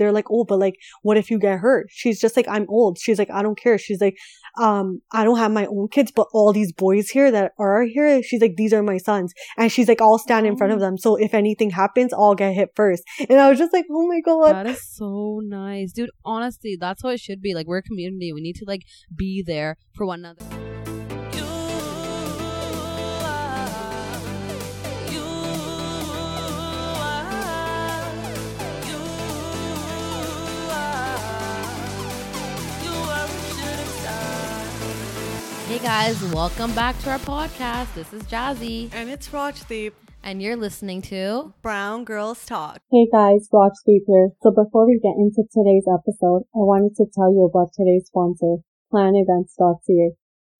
they're like, oh, but like, what if you get hurt? She's just like, I'm old. She's like, I don't care. She's like, um, I don't have my own kids, but all these boys here that are here, she's like, these are my sons. And she's like, I'll stand in front of them. So if anything happens, I'll get hit first. And I was just like, oh my God. That is so nice. Dude, honestly, that's how it should be. Like, we're a community. We need to, like, be there for one another. Hey guys, welcome back to our podcast. This is Jazzy, And it's Rajdeep. and you're listening to Brown Girls Talk. Hey guys, Rajdeep here. So before we get into today's episode, I wanted to tell you about today's sponsor, PlanEvents.ca.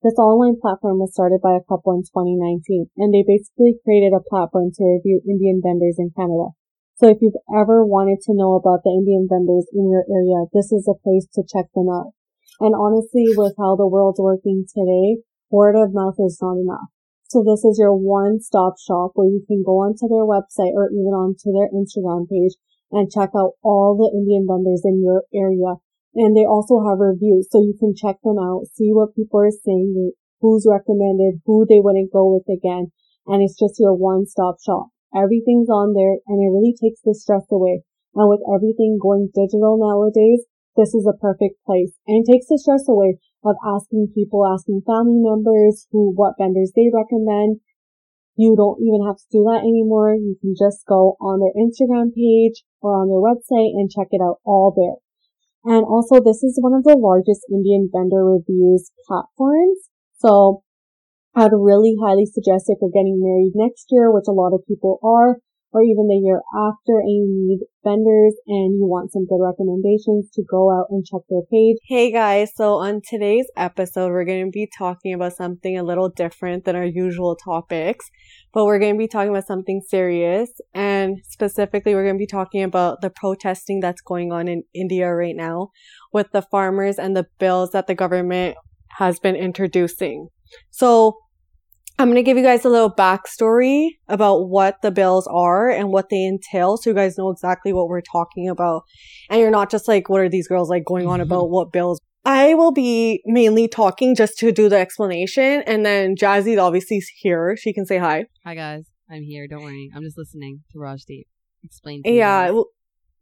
This online platform was started by a couple in 2019, and they basically created a platform to review Indian vendors in Canada. So if you've ever wanted to know about the Indian vendors in your area, this is a place to check them out. And honestly, with how the world's working today, word of mouth is not enough. So this is your one-stop shop where you can go onto their website or even onto their Instagram page and check out all the Indian vendors in your area. And they also have reviews, so you can check them out, see what people are saying, who's recommended, who they wouldn't go with again. And it's just your one-stop shop. Everything's on there and it really takes the stress away. And with everything going digital nowadays, this is a perfect place and it takes the stress away of asking people, asking family members who, what vendors they recommend. You don't even have to do that anymore. You can just go on their Instagram page or on their website and check it out all there. And also this is one of the largest Indian vendor reviews platforms. So I'd really highly suggest if you're getting married next year, which a lot of people are, or even the year after and you need vendors and you want some good recommendations to go out and check their page. Hey guys, so on today's episode, we're going to be talking about something a little different than our usual topics, but we're going to be talking about something serious. And specifically, we're going to be talking about the protesting that's going on in India right now with the farmers and the bills that the government has been introducing. So I'm going to give you guys a little backstory about what the bills are and what they entail so you guys know exactly what we're talking about. And you're not just like, what are these girls like going on mm-hmm. about what bills? I will be mainly talking just to do the explanation and then Jazzy obviously is here. She can say hi. Hi guys, I'm here. Don't worry. I'm just listening to Rajdeep explain. To Yeah, guys.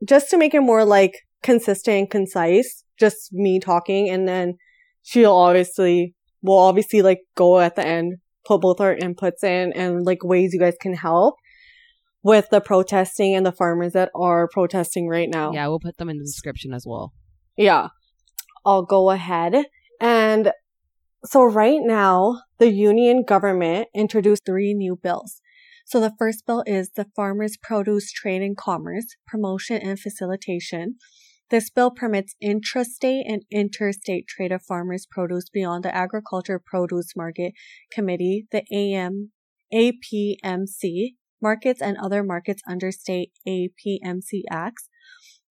just to make it more like consistent and concise, just me talking and then she'll obviously, will obviously like go at the end put both our inputs in and like ways you guys can help with the protesting and the farmers that are protesting right now. Yeah, we'll put them in the description as well. Yeah. I'll go ahead. And so right now, the union government introduced three new bills. So the first bill is the Farmers Produce Trade and Commerce Promotion and Facilitation. This bill permits intrastate and interstate trade of farmers' produce beyond the Agriculture Produce Market Committee, the AM, APMC, markets and other markets under state APMC acts.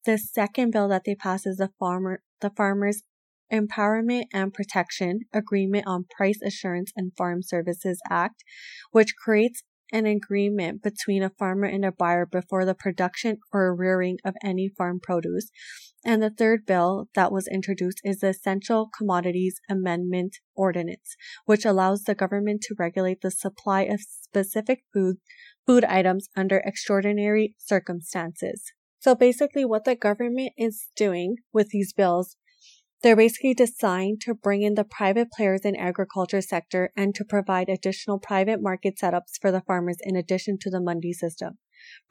The second bill that they pass is the farmer, the Farmers Empowerment and Protection Agreement on Price Assurance and Farm Services Act, which creates an agreement between a farmer and a buyer before the production or rearing of any farm produce. And the third bill that was introduced is the Essential Commodities Amendment Ordinance, which allows the government to regulate the supply of specific food, food items under extraordinary circumstances. So basically what the government is doing with these bills they're basically designed to bring in the private players in agriculture sector and to provide additional private market setups for the farmers in addition to the mandi system.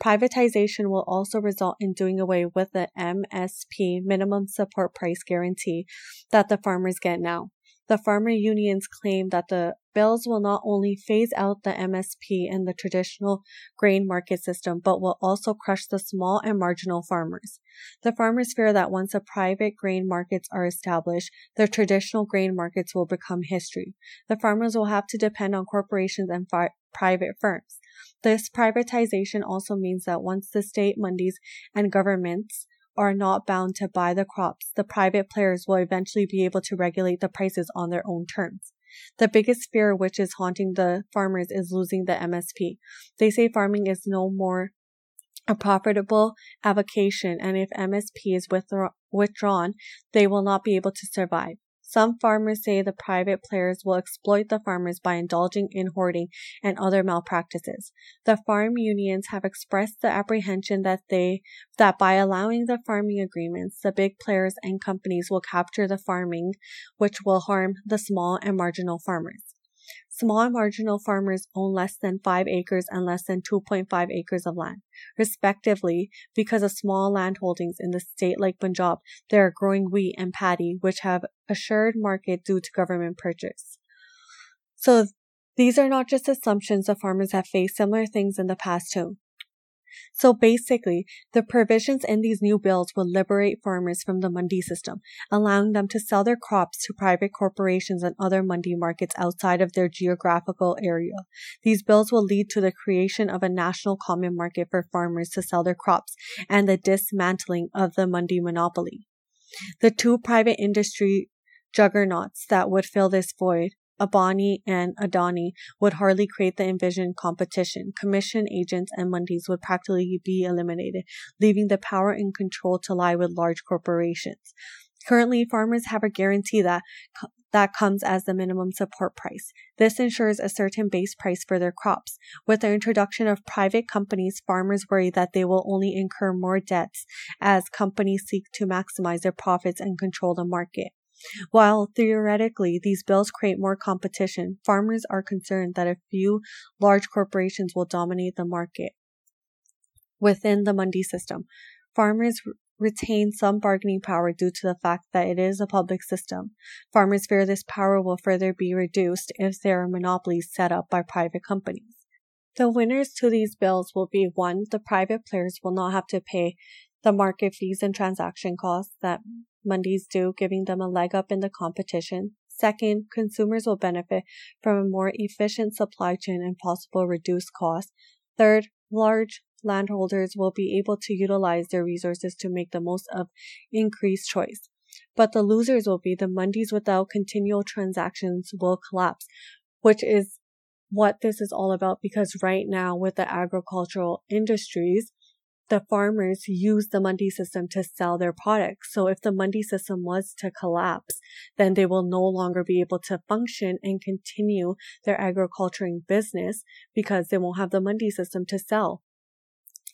Privatization will also result in doing away with the MSP minimum support price guarantee that the farmers get now. The farmer unions claim that the bills will not only phase out the MSP and the traditional grain market system, but will also crush the small and marginal farmers. The farmers fear that once the private grain markets are established, the traditional grain markets will become history. The farmers will have to depend on corporations and fi- private firms. This privatization also means that once the state mandis and governments are not bound to buy the crops, the private players will eventually be able to regulate the prices on their own terms. The biggest fear which is haunting the farmers is losing the MSP. They say farming is no more a profitable avocation, and if MSP is withdraw- withdrawn, they will not be able to survive. Some farmers say the private players will exploit the farmers by indulging in hoarding and other malpractices. The farm unions have expressed the apprehension that they that by allowing the farming agreements, the big players and companies will capture the farming, which will harm the small and marginal farmers. Small and marginal farmers own less than 5 acres and less than 2.5 acres of land, respectively, because of small land holdings in the state like Punjab, they are growing wheat and paddy, which have assured market due to government purchase. So these are not just assumptions the farmers have faced similar things in the past too. So basically, the provisions in these new bills will liberate farmers from the mandi system, allowing them to sell their crops to private corporations and other mandi markets outside of their geographical area. These bills will lead to the creation of a national common market for farmers to sell their crops and the dismantling of the mandi monopoly. The two private industry juggernauts that would fill this void Ambani and Adani would hardly create the envisioned competition. Commission agents and mandis would practically be eliminated, leaving the power and control to lie with large corporations. Currently, farmers have a guarantee that that comes as the minimum support price. This ensures a certain base price for their crops. With the introduction of private companies, farmers worry that they will only incur more debts as companies seek to maximize their profits and control the market. While theoretically these bills create more competition, farmers are concerned that a few large corporations will dominate the market within the mandi system. Farmers retain some bargaining power due to the fact that it is a public system. Farmers fear this power will further be reduced if there are monopolies set up by private companies. The winners to these bills will be one, the private players will not have to pay the market fees and transaction costs that mandis do, giving them a leg up in the competition. Second, consumers will benefit from a more efficient supply chain and possible reduced costs. Third, large landholders will be able to utilize their resources to make the most of increased choice. But the losers will be the mandis without continual transactions will collapse, which is what this is all about because right now with the agricultural industries, the farmers use the mandi system to sell their products. So if the mandi system was to collapse, then they will no longer be able to function and continue their agriculturing business because they won't have the mandi system to sell.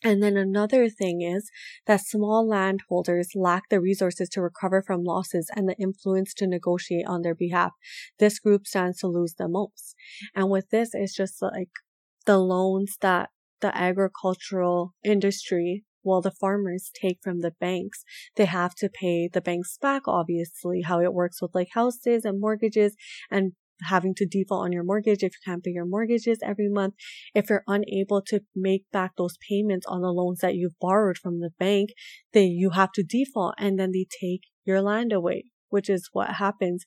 And then another thing is that small landholders lack the resources to recover from losses and the influence to negotiate on their behalf. This group stands to lose the most. And with this, it's just like the loans that the agricultural industry well, the farmers take from the banks, they have to pay the banks back, obviously, how it works with like houses and mortgages and having to default on your mortgage if you can't pay your mortgages every month. If you're unable to make back those payments on the loans that you've borrowed from the bank, then you have to default and then they take your land away, which is what happens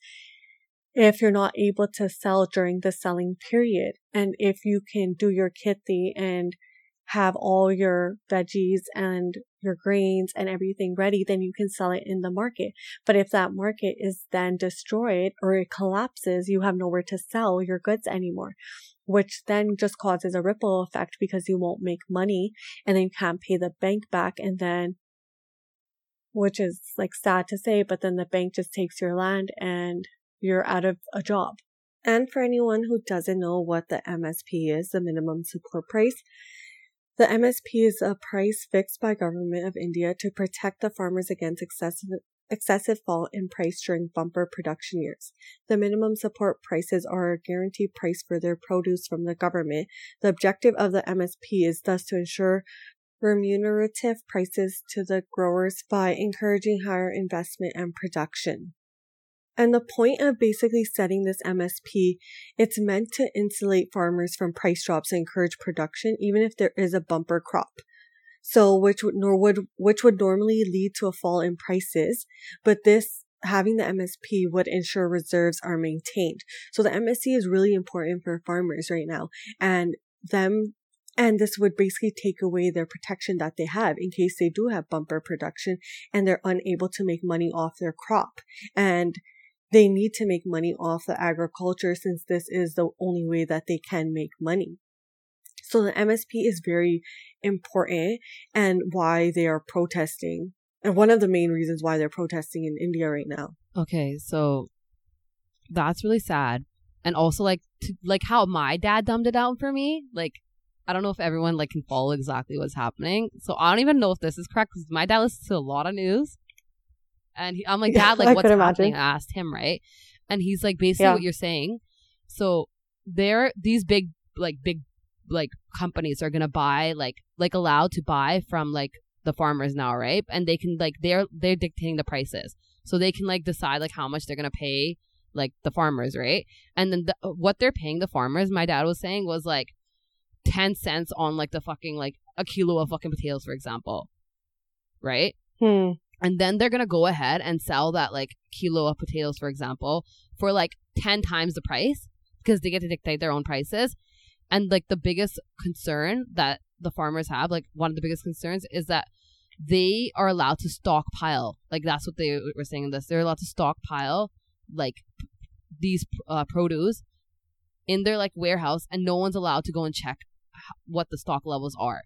if you're not able to sell during the selling period. And if you can do your kheti and have all your veggies and your grains and everything ready, then you can sell it in the market. But if that market is then destroyed or it collapses, you have nowhere to sell your goods anymore, which then just causes a ripple effect because you won't make money and then you can't pay the bank back. And then, which is like sad to say, but then the bank just takes your land and you're out of a job. And for anyone who doesn't know what the MSP is, the minimum support price, the MSP is a price fixed by government of India to protect the farmers against excessive excessive fall in price during bumper production years. The minimum support prices are a guaranteed price for their produce from the government. The objective of the MSP is thus to ensure remunerative prices to the growers by encouraging higher investment and production. And the point of basically setting this MSP, it's meant to insulate farmers from price drops and encourage production, even if there is a bumper crop. So, which would, nor would, which would normally lead to a fall in prices. But this, having the MSP would ensure reserves are maintained. So the MSP is really important for farmers right now and them and this would basically take away their protection that they have in case they do have bumper production and they're unable to make money off their crop. And they need to make money off the agriculture since this is the only way that they can make money. So the MSP is very important and why they are protesting. And one of the main reasons why they're protesting in India right now. Okay, so that's really sad. And also like to, like how my dad dumbed it down for me. Like I don't know if everyone like can follow exactly what's happening. So I don't even know if this is correct because my dad listens to a lot of news. And he, I'm like, Dad, like, what's happening? imagine. I asked him, right? And he's like, basically Yeah. what you're saying. So they're these big, like, big, like companies are gonna buy, like, like allowed to buy from like the farmers now, right? And they can like they're they're dictating the prices, so they can like decide like how much they're gonna pay like the farmers, right? And then the, what they're paying the farmers, my dad was saying was like ten cents on like the fucking like a kilo of fucking potatoes, for example, right? Hmm. And then they're gonna go ahead and sell that like kilo of potatoes, for example, for like ten times the price because they get to dictate their own prices. And like the biggest concern that the farmers have, like one of the biggest concerns, is that they are allowed to stockpile. Like that's what they were saying in this. They're allowed to stockpile like these uh, produce in their like warehouse, and no one's allowed to go and check what the stock levels are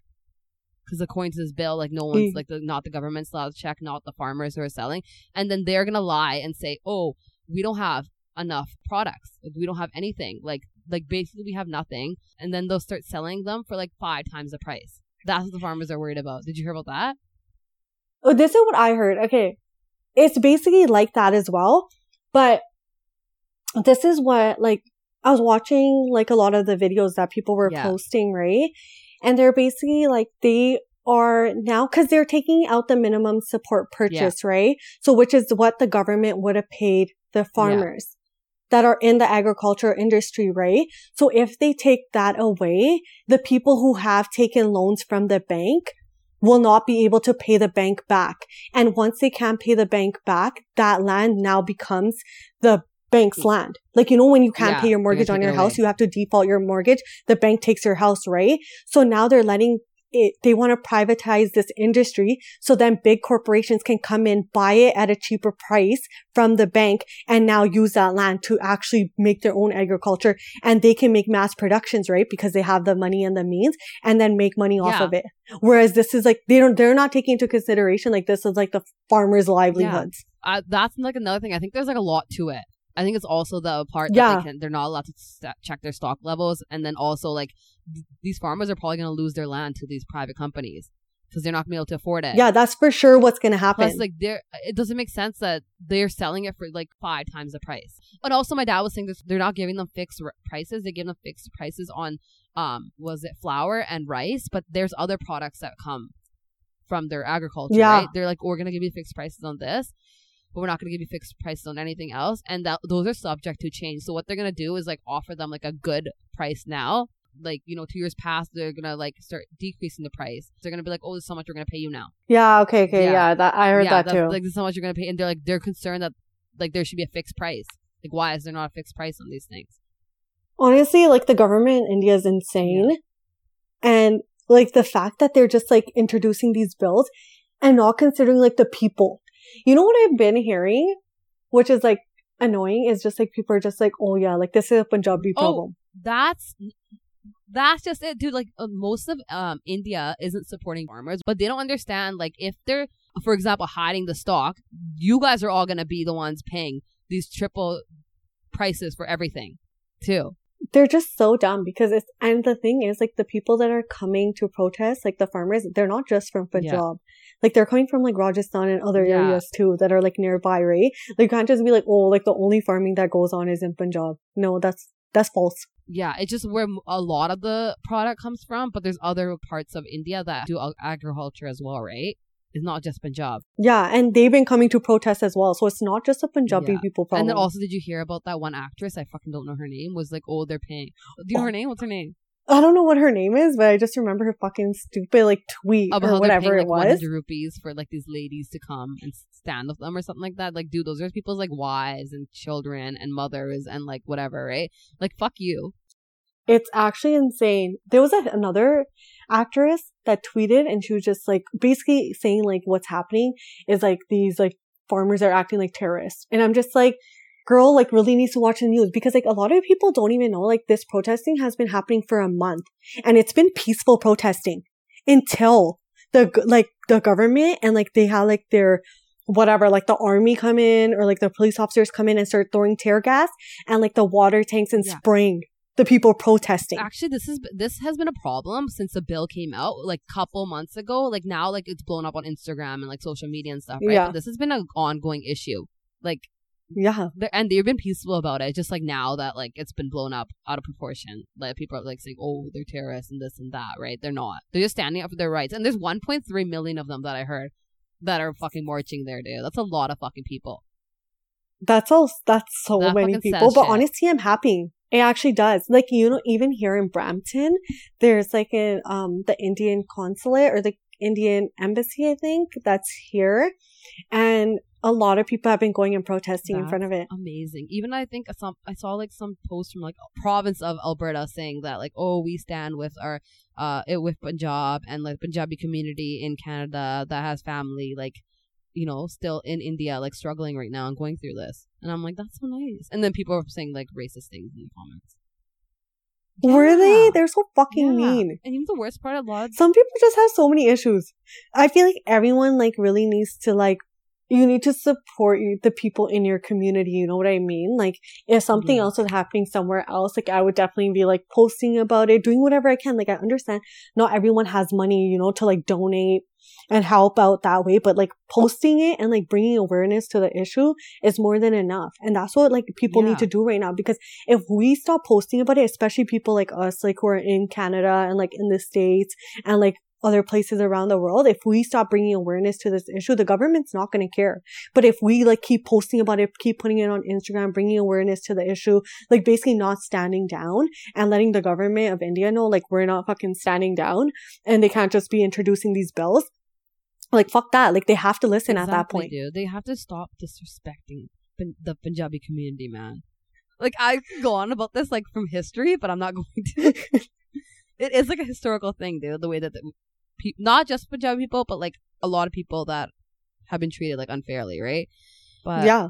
because according to this bill, like no one's Mm. like the not the government's allowed to check, not the farmers who are selling, and then they're gonna lie and say, "Oh, we don't have enough products. Like, we don't have anything. Like like basically we have nothing." And then they'll start selling them for like five times the price. That's what the farmers are worried about. Did you hear about that? Oh, this is what I heard. Okay. It's basically like that as well. But this is what, like, I was watching, like, a lot of the videos that people were Yeah. posting, right? And they're basically like, they are now, cause they're taking out the minimum support purchase, right? So, which is what the government would have paid the farmers. That are in the agriculture industry, right? So if they take that away, the people who have taken loans from the bank will not be able to pay the bank back. And once they can't pay the bank back, that land now becomes the bank's land. Like, you know, when you can't Yeah, pay your mortgage on your house, away. you have to default your mortgage. The bank takes your house, right? So now they're letting it, they want to privatize this industry so then big corporations can come in, buy it at a cheaper price from the bank and now use that land to actually make their own agriculture and they can make mass productions, right? Because they have the money and the means and then make money off Yeah. of it. Whereas this is like, they don't, they're not taking into consideration like this is like the farmers' livelihoods. Uh, that's like another thing. I think there's like a lot to it. I think it's also the part that they can, they're not allowed to st- check their stock levels, and then also like th- these farmers are probably going to lose their land to these private companies because they're not going to be able to afford it. Yeah, that's for sure what's going to happen. Plus, like, it doesn't make sense that they're selling it for like five times the price. And also, my dad was saying this: they're not giving them fixed r- prices; they give them fixed prices on um was it flour and rice, but there's other products that come from their agriculture. Yeah. Right? They're like, we're gonna give you fixed prices on this. But we're not going to give you fixed prices on anything else, and that those are subject to change. So what they're going to do is like offer them like a good price now, like you know, two years past, they're gonna like start decreasing the price. They're gonna be like, oh, this is how much we're gonna pay you now. yeah, okay, okay, Yeah. yeah, that, I heard that that's- too. Like this is how much you're gonna pay, and they're like they're concerned that like there should be a fixed price. Like why is there not a fixed price on these things? honestly, like the government in India is insane. And like the fact that they're just like introducing these bills and not considering like the people. You know what I've been hearing, which is like annoying, is just like people are just like, oh yeah, like this is a Punjabi Oh. problem. That's that's just it, dude. Like uh, most of um India isn't supporting farmers, but they don't understand. Like if they're, for example, hiding the stock, you guys are all gonna be the ones paying these triple prices for everything, too. They're just so dumb because it's, and the thing is like the people that are coming to protest, like the farmers, they're not just from Yeah. Punjab. Like they're coming from like Rajasthan and other Yeah. areas too that are like nearby, right? Like you can't just be like, oh, like the only farming that goes on is in Punjab. No, that's, that's false. Yeah, it's just where a lot of the product comes from, but there's other parts of India that do agriculture as well, right? It's not just Punjab. Yeah, and they've been coming to protest as well. So it's not just a Punjabi Yeah. people problem. And then also, did you hear about that one actress? I fucking don't know her name. Was like, oh, they're paying. Do you know Oh. her name? What's her name? I don't know what her name is, but I just remember her fucking stupid like tweet About or whatever paying, it was. 100 rupees for like these ladies to come and stand with them or something like that. Like, dude, those are people's like wives and children and mothers and like whatever, right? Like, fuck you. It's actually insane. There was a, another actress that tweeted and she was just like basically saying like what's happening is like these like farmers are acting like terrorists. And I'm just like, girl like really needs to watch the news because like a lot of people don't even know like this protesting has been happening for a month and it's been peaceful protesting until the like the government and like they had like their whatever like the army come in or like the police officers come in and start throwing tear gas and like the water tanks and Yeah. spraying the people protesting. Actually, this is this has been a problem since the bill came out, like couple months ago. Like now, like it's blown up on Instagram and like social media and stuff, right? Yeah. But this has been an ongoing issue. Like, Yeah. and they've been peaceful about it. Just like now that like it's been blown up out of proportion. Like people are like saying, "Oh, they're terrorists and this and that," right? They're not. They're just standing up for their rights. And there's 1.3 million of them that I heard that are fucking marching there, dude. That's a lot of fucking people. That's all. That's so That many people. But shit. honestly, I'm happy. It actually does. Like you know, even here in Brampton, there's like a um the Indian consulate or the Indian embassy, I think that's here, and a lot of people have been going and protesting in front of it. amazing. Even I think some I saw like some post from like province of Alberta saying that like oh we stand with our uh it with Punjab and like Punjabi community in Canada that has family like you know still in India like struggling right now and going through this and I'm like that's so nice and then people are saying like racist things in the comments. Were they? They're so fucking Yeah. mean. And even the worst part, a lot of Some people just have so many issues. I feel like everyone like really needs to like you need to support you, the people in your community. You know what I mean? Like if something Yeah. else is happening somewhere else, like I would definitely be like posting about it, doing whatever I can. Like I understand not everyone has money, you know, to like donate and help out that way, but like posting it and like bringing awareness to the issue is more than enough. And that's what like people Yeah. need to do right now because if we stop posting about it, especially people like us, like who are in Canada and like in the States and like other places around the world, if we stop bringing awareness to this issue, the government's not going to care. But if we like keep posting about it, keep putting it on Instagram, bringing awareness to the issue, like basically not standing down and letting the government of India know like we're not fucking standing down and they can't just be introducing these bills. Like fuck that. Like they have to listen at that point. dude. They have to stop disrespecting the Punjabi community, man. Like I go on about this like from history, but I'm not going to. it is like a historical thing, dude. The way that the, pe- not just Punjabi people, but like a lot of people that have been treated like unfairly, right? But yeah.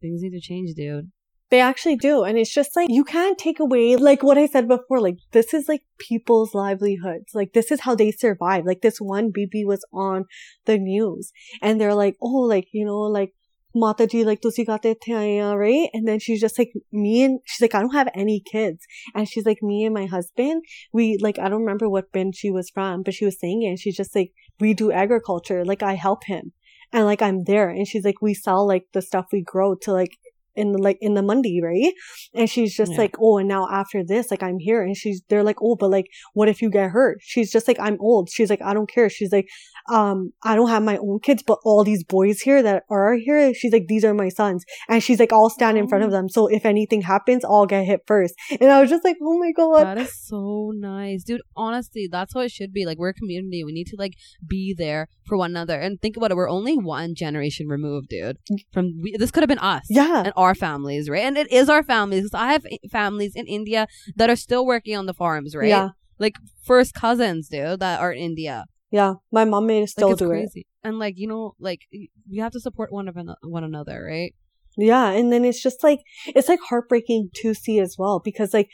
things need to change, dude. They actually do. And it's just like, you can't take away, like what I said before, like this is like people's livelihoods. Like this is how they survive. Like this one BB was on the news and they're like, oh, like, you know, like, Mata ji, like, tusi kate the aaye right? And then she's just like, me and, she's like, I don't have any kids. And she's like, me and my husband, we, like, I don't remember what pind she was from, but she was saying it and she's just like, we do agriculture. Like, I help him. And like, I'm there. And she's like, we sell like the stuff we grow to like, in the, like in the mandi, right? And she's just Yeah. like, oh, and now after this, like I'm here, and she's they're like, oh, but like, what if you get hurt? She's just like, I'm old. She's like, I don't care. She's like, um, I don't have my own kids, but all these boys here that are here, she's like, these are my sons, and she's like, I'll stand in front of Oh. them, so if anything happens, I'll get hit first. And I was just like, oh my god, That is so nice, dude. Honestly, that's how it should be. Like we're a community. We need to like be there for one another. And think about it. We're only one generation removed, dude. From we, this could have been us. yeah, and our families, right? And it is our families. 'cause I have families in India that are still working on the farms, right? yeah, Like first cousins, dude, that are in India. yeah. My mom Like still it's do it. And like you know, like y- we have to support one of ano- one another, right? Yeah, and then it's just like it's like heartbreaking to see as well because like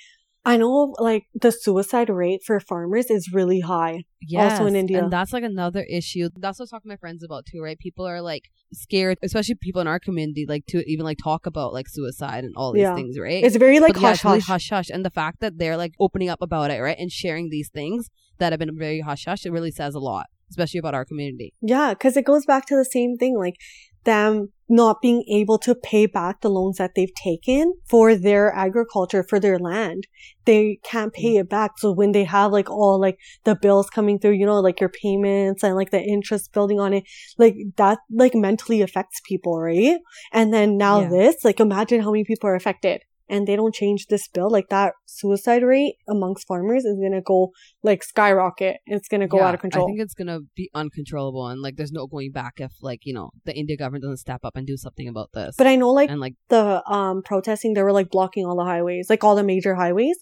I know like the suicide rate for farmers is really high. Yes. in India. and that's like another issue. That's what I was talking to my friends about too, right? People are like scared, especially people in our community, like to even like talk about like suicide and all these Yeah. things, right? It's very like But yeah, hush really hush. hush hush. And the fact that they're like opening up about it, right, and sharing these things that have been very hush hush, it really says a lot, especially about our community. Yeah, because it goes back to the same thing, like them not being able to pay back the loans that they've taken for their agriculture, for their land. They can't pay mm-hmm. it back. So when they have like all like the bills coming through, you know, like your payments and like the interest building on it, like that like mentally affects people, right? And then now Yeah. this, like imagine how many people are affected. And they don't change this bill, like that suicide rate amongst farmers is gonna go like skyrocket. It's gonna go Yeah, out of control. I think it's gonna be uncontrollable, and like there's no going back if like you know the India government doesn't step up and do something about this. but I know like and like the um protesting they were like blocking all the highways like all the major highways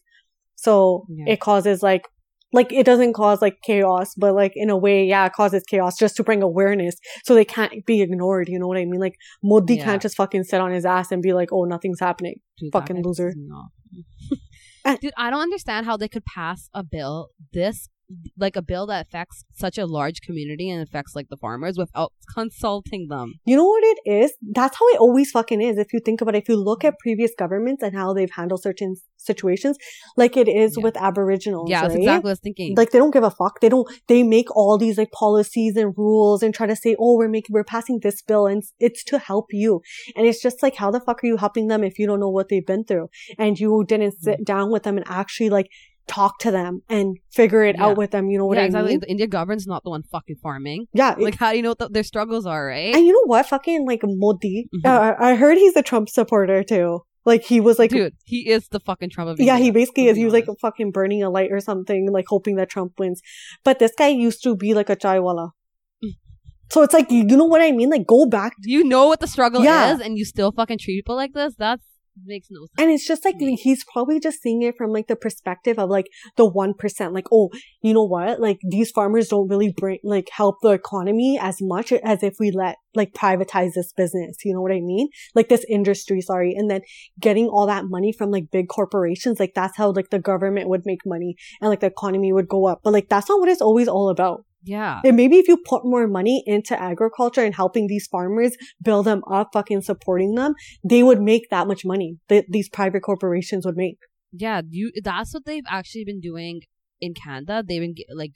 so Yeah. it causes like Like it doesn't cause like chaos, but like in a way, yeah, it causes chaos just to bring awareness so they can't be ignored. You know what I mean? Like Modi Yeah. can't just fucking sit on his ass and be like, oh, nothing's happening. Dude, Fucking loser. pisses me off. And- Dude, I don't understand how they could pass a bill this like a bill that affects such a large community and affects like the farmers without consulting them. You know what it is? That's how it always fucking is. If you think about it, if you look at previous governments and how they've handled certain situations, like it is Yeah. with Aboriginals, yeah, that's right? exactly what I was thinking. Like they don't give a fuck. They don't. They make all these like policies and rules and try to say, "Oh, we're making, we're passing this bill, and it's- to help you." And it's just like, how the fuck are you helping them if you don't know what they've been through and you didn't Mm. sit down with them and actually like talk to them and figure it Yeah. out with them? You know what yeah, I exactly. mean? The India government's not the one fucking farming. Yeah. Like, how do you know what the, their struggles are, right? and you know what? Fucking like Modi. Mhm. Uh, I heard he's a Trump supporter too. Like he was like Dude, he is the fucking Trump of Yeah, he basically is. He was like fucking burning a light or something, like hoping that Trump wins. But this guy used to be like a chaiwala. Mm. So it's like, you know what I mean? Like go back. you know what the struggle Yeah. is, and you still fucking treat people like this. That makes no sense. And it's just like, he's probably just seeing it from like the perspective of like the 1%. Like, oh, you know what? Like these farmers don't really bring, like help the economy as much as if we let like privatize this business. You know what I mean? Like this industry, sorry. And then getting all that money from like big corporations. Like that's how like the government would make money and like the economy would go up. But like that's not what it's always all about. Yeah, And maybe if you put more money into agriculture and helping these farmers build them up, fucking supporting them, they would make that much money that these private corporations would make. yeah. You. That's what they've actually been doing in Canada. They've been like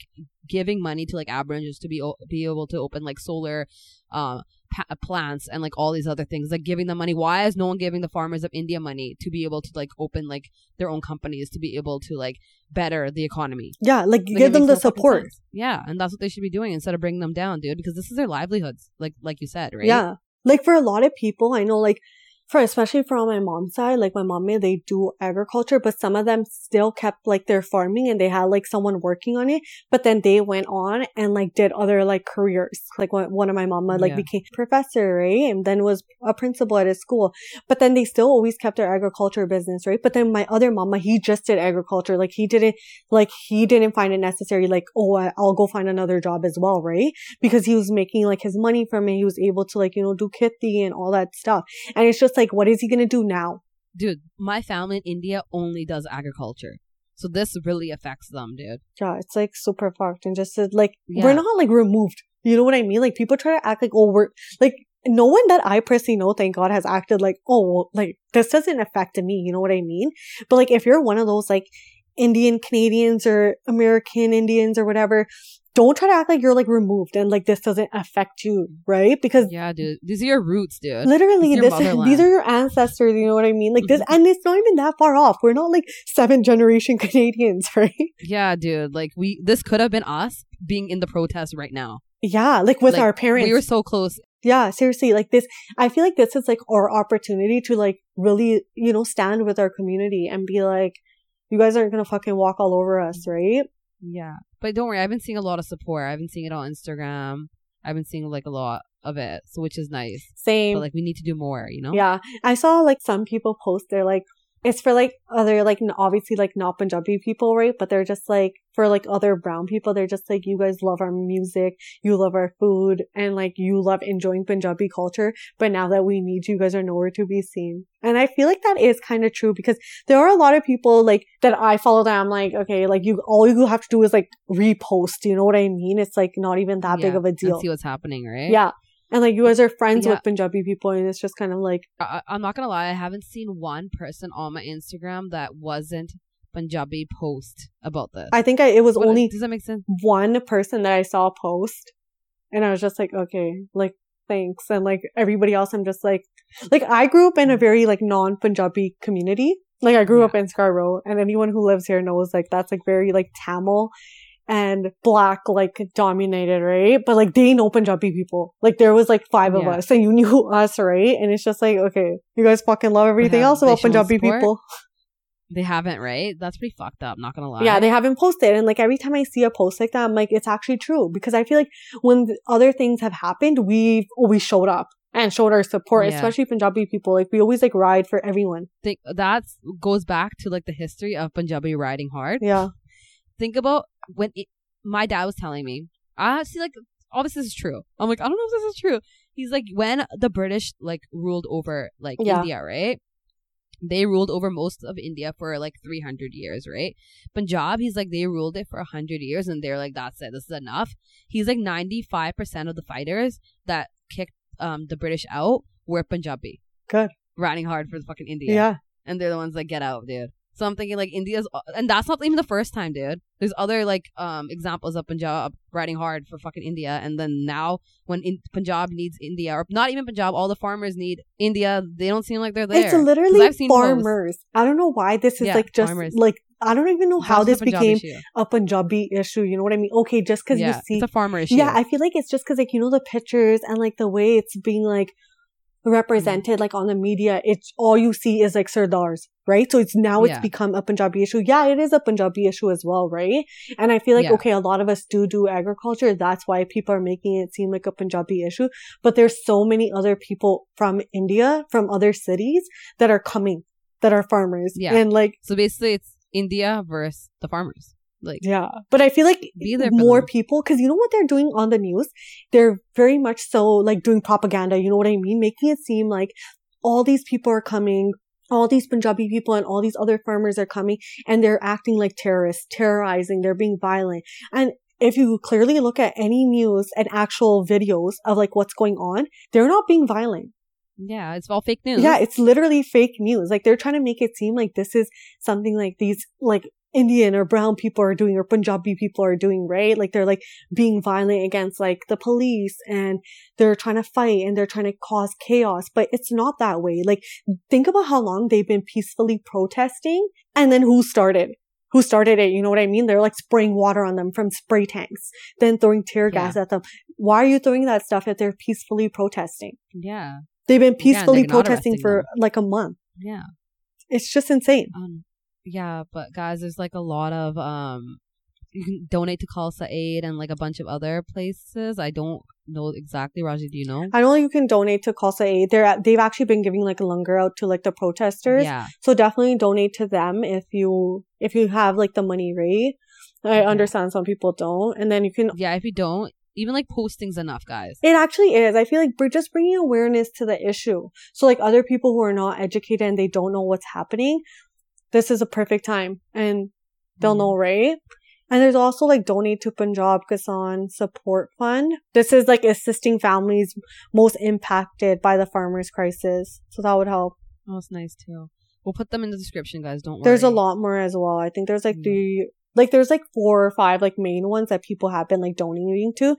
giving money to like Aboriginals to be o- be able to open like solar, um, pa- uh, plants and like all these other things. Like giving them money. Why is no one giving the farmers of India money to be able to like open like their own companies to be able to like better the economy? Yeah, like, Like, give them the support. sense. Yeah, and that's what they should be doing instead of bringing them down, dude. Because this is their livelihoods, like like you said, right? Yeah. Like for a lot of people, I know like for especially from my mom's side, like my mom made they do agriculture, but some of them still kept like their farming and they had like someone working on it. But then they went on and like did other like careers. Like one, of my mama uh, like Yeah. became professor, right? And then was a principal at a school. But then they still always kept their agriculture business, right? But then my other mama, uh, he just did agriculture. Like he didn't, like he didn't find it necessary. Like, oh, I'll go find another job as well, right? Because he was making like his money from it. He was able to like, you know, do kheti and all that stuff. And it's just like, what is he going to do now? dude. My family in India only does agriculture, so this really affects them, dude. Yeah, it's like super fucked and just like, Yeah. we're not like removed. You know what I mean? Like people try to act like, oh, we're like, no one that I personally know, thank God, has acted like, oh, like this doesn't affect me. You know what I mean? But like, if you're one of those like Indian Canadians or American Indians or whatever, don't try to act like you're like removed and like this doesn't affect you, right? Because Yeah, dude. These are your roots, dude. Literally, this motherland. these are your ancestors. You know what I mean? Like this, Mhm. and it's not even that far off. We're not like seven generation Canadians, right? Yeah, dude. Like we, this could have been us being in the protest right now. Yeah, like with Like, our parents. We were so close. yeah, seriously, like this. I feel like this is like our opportunity to like really, you know, stand with our community and be like, you guys aren't gonna fucking walk all over us, right? Yeah, but don't worry. I've been seeing a lot of support. I've been seeing it on Instagram. I've been seeing like a lot of it, so which is nice. Same. But like we need to do more, you know? Yeah, I saw like some people post. They're like, it's for like other like obviously like not Punjabi people, right? But they're just like for like other brown people. They're just like, you guys love our music, you love our food, and like you love enjoying Punjabi culture. But now that we need you, guys are nowhere to be seen. And I feel like that is kind of true because there are a lot of people like that I follow that I'm like, okay, like you, all you have to do is like repost. You know what I mean? It's like not even that big of a deal. see what's happening, right? Yeah. And like you guys are friends Yeah. with Punjabi people and it's just kind of like, I, I'm not gonna lie. I haven't seen one person on my Instagram that wasn't Punjabi post about this. I think I, it was What- only does that make sense? one person that I saw post and I was just like, okay, like thanks. And like everybody else, I'm just like, like I grew up in a very like non-Punjabi community. Like I grew Yeah. up in Scarborough and anyone who lives here knows like that's like very like Tamil and black like dominated, right? But like they know Punjabi people. Like there was like five of Yeah. us and you knew us, right? And it's just like, okay, you guys fucking love everything else about Punjabi people. They haven't, right? That's pretty fucked up. Not gonna lie. Yeah, they haven't posted. And like every time I see a post like that, I'm like, it's actually true. Because I feel like when other things have happened, we've always showed up and showed our support, Yeah. especially Punjabi people. Like we always like ride for everyone. think that goes back to like the history of Punjabi riding hard. Yeah. Think about when it, my dad was telling me, I see like all this is true. I'm like, I don't know if this is true. He's like, when the British like ruled over like Yeah. India, right? They ruled over most of India for like 300 years, right? Punjab, he's like, they ruled it for 100 years and they're like, that's it, this is enough. He's like, 95% of the fighters that kicked um the British out were Punjabi. Good. Riding hard for the fucking India Yeah. and they're the ones that get out, dude. So I'm thinking like India's, and that's not even the first time, dude. There's other like um examples of Punjab riding hard for fucking India, and then now when in Punjab needs India, or not even Punjab, all the farmers need India. They don't seem like they're there. It's literally I've seen posts. farmers. I don't know why this is Yeah, like just farmers. like I don't even know how That's this a became issue. a Punjabi issue. You know what I mean? Okay, just because yeah, you see it's a farmer issue. Yeah, I feel like it's just because like you know the pictures and like the way it's being like represented mm-hmm. like on the media. It's all you see is like Sardars, right? So it's now it's Yeah. become a Punjabi issue. Yeah, it is a Punjabi issue as well, right? And I feel like Yeah. okay, a lot of us do do agriculture. That's why people are making it seem like a Punjabi issue. But there's so many other people from India, from other cities that are coming that are farmers. Yeah. and like So basically, it's India versus the farmers. Like, yeah, but I feel like Be there more them. people because you know what they're doing on the news. They're very much so like doing propaganda. You know what I mean? Making it seem like all these people are coming, all these Punjabi people and all these other farmers are coming, and they're acting like terrorists, terrorizing. They're being violent, and if you clearly look at any news and actual videos of like what's going on, they're not being violent. yeah, it's all fake news. Yeah, it's literally fake news. Like they're trying to make it seem like this is something like these like Indian or brown people are doing or Punjabi people are doing, right? Like they're like being violent against like the police and they're trying to fight and they're trying to cause chaos, but it's not that way. Like think about how long they've been peacefully protesting and then who started? Who started it? You know what I mean? They're like spraying water on them from spray tanks, then throwing tear Yeah. gas at them. Why are you throwing that stuff if they're peacefully protesting? yeah, They've been peacefully they're protesting for them. like a month. yeah. It's just insane. Um, yeah, but guys, there's like a lot of um, you can donate to Khalsa Aid and like a bunch of other places. I don't know exactly. Raji, do you know? I know you can donate to Khalsa Aid. They're they've actually been giving like a langar out to like the protesters. Yeah, So definitely donate to them if you if you have like the money, right? I Yeah. understand some people don't, and then you can. yeah. If you don't, even like posting's enough, guys. It actually is. I feel like we're just bringing awareness to the issue. So like other people who are not educated and they don't know what's happening, this is a perfect time, and they'll Mm. know, right? And there's also like donate to Punjab Kisan Support Fund. This is like assisting families most impacted by the farmers crisis. So that would help. Oh, it's nice too. We'll put them in the description, guys. Don't worry. There's a lot more as well. I think there's like Mm. the like there's like four or five like main ones that people have been like donating to.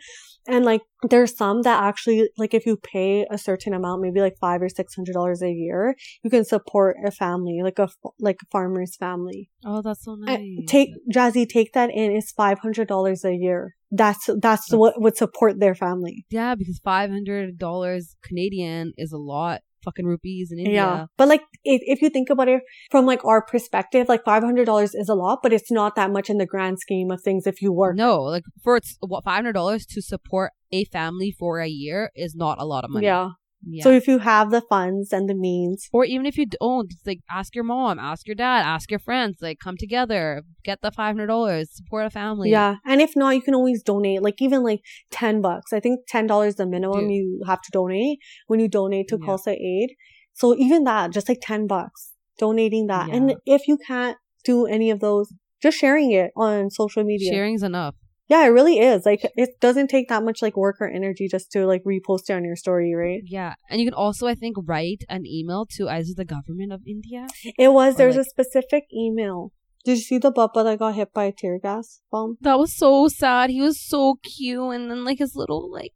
And like there's some that actually like if you pay a certain amount, maybe like five or six hundred dollars a year, you can support a family, like a like a farmer's family. Oh, that's so nice. And take Jazzy, take that in. It's five hundred dollars a year. That's that's That's- what would support their family. yeah, because five hundred dollars Canadian is a lot. Fucking rupees in India. Yeah, but like if if you think about it from like our perspective, like five hundred dollars is a lot, but it's not that much in the grand scheme of things. If you work, No, like for it's what five hundred dollars to support a family for a year is not a lot of money. yeah. Yeah. So if you have the funds and the means, or even if you don't, like ask your mom, ask your dad, ask your friends, like come together, get the five hundred dollars, support a family. yeah. And if not, you can always donate. Like even like ten bucks. I think ten dollars the minimum Dude. you have to donate when you donate to Yeah. Khalsa Aid. So even that, just like ten bucks, donating that. Yeah. And if you can't do any of those, just sharing it on social media. sharing's enough. Yeah, it really is. Like it doesn't take that much like work or energy just to like repost it on your story, right? Yeah, and you can also, I think, write an email to either the government of India. It was there's like- a specific email. Did you see the buppa that got hit by a tear gas bomb? That was so sad. He was so cute, and then like his little like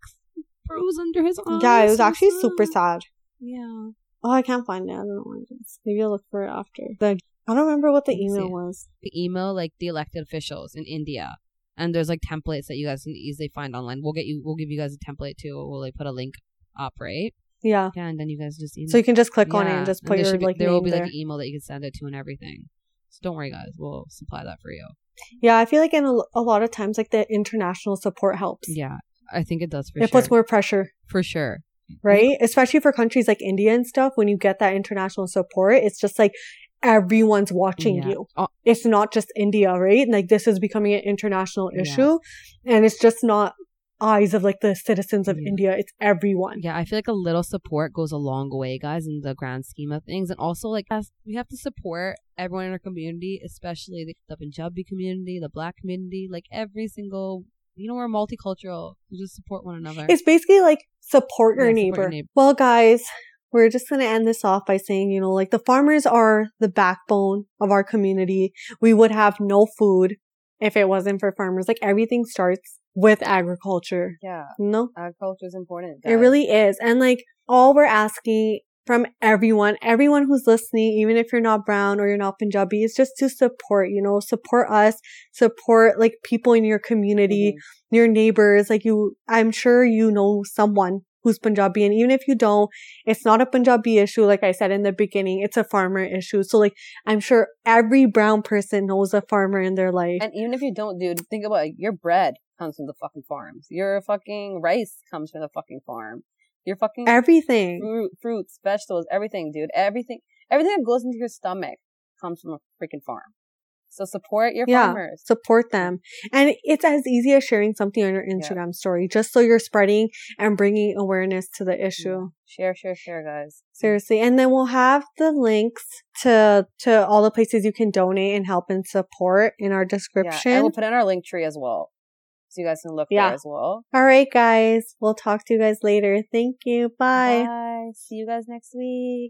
bruise under his eye. yeah, it was so actually super sad. Yeah. Oh, I can't find it. I don't know where it is. Maybe I'll look for it after. The I don't remember what the email was. The email like the elected officials in India, and there's like templates that you guys can easily find online. We'll get you. We'll give you guys a template too. We'll like put a link up, right? Yeah. Yeah, and then you guys just email. So you can just click on it and just put there your be- like there will be there. like an email that you can send it to and everything. So don't worry, guys. We'll supply that for you. yeah, I feel like in a, a lot of times like the international support helps. Yeah, I think it does for it sure. puts more pressure, for sure. right? Especially for countries like India and stuff. When you get that international support, it's just like everyone's watching Yeah. you. Oh. It's not just India, right? Like this is becoming an international Yeah. issue and it's just not eyes of like the citizens of Yeah. India. It's everyone. Yeah, I feel like a little support goes a long way, guys, in the grand scheme of things. And also, like, we have to support everyone in our community, especially the, the Punjabi community, the Black community, like every single, you know, we're multicultural. We just support one another. It's basically like support your Yeah, support your neighbor. Well, guys, we're just going to end this off by saying, you know, like the farmers are the backbone of our community. We would have no food if it wasn't for farmers. Like everything starts with agriculture. Yeah, No, agriculture is important. it really is. And like all we're asking from everyone, everyone who's listening, even if you're not brown or you're not Punjabi, is just to support, you know, support us, support like people in your community, Mhm. your neighbors, like you, I'm sure you know someone who's Punjabi. And even if you don't, it's not a Punjabi issue. Like I said in the beginning, it's a farmer issue. So like, I'm sure every brown person knows a farmer in their life. And even if you don't, dude, think about it. Your bread comes from the fucking farms. Your fucking rice comes from the fucking farm. Your fucking Everything. fruit, fruits, vegetables, everything, dude. Everything, everything that goes into your stomach comes from a freaking farm. So support your Yeah. farmers. Support them. And it's as easy as sharing something on your Instagram story, just so you're spreading and bringing awareness to the mm-hmm. issue. Share, share, share, guys. Seriously. And then we'll have the links to, to all the places you can donate and help and support in our description. Yeah, and we'll put in our Linktree as well, so you guys can look Yeah. there as well. all right, guys. We'll talk to you guys later. Thank you. Bye. Bye. See you guys next week.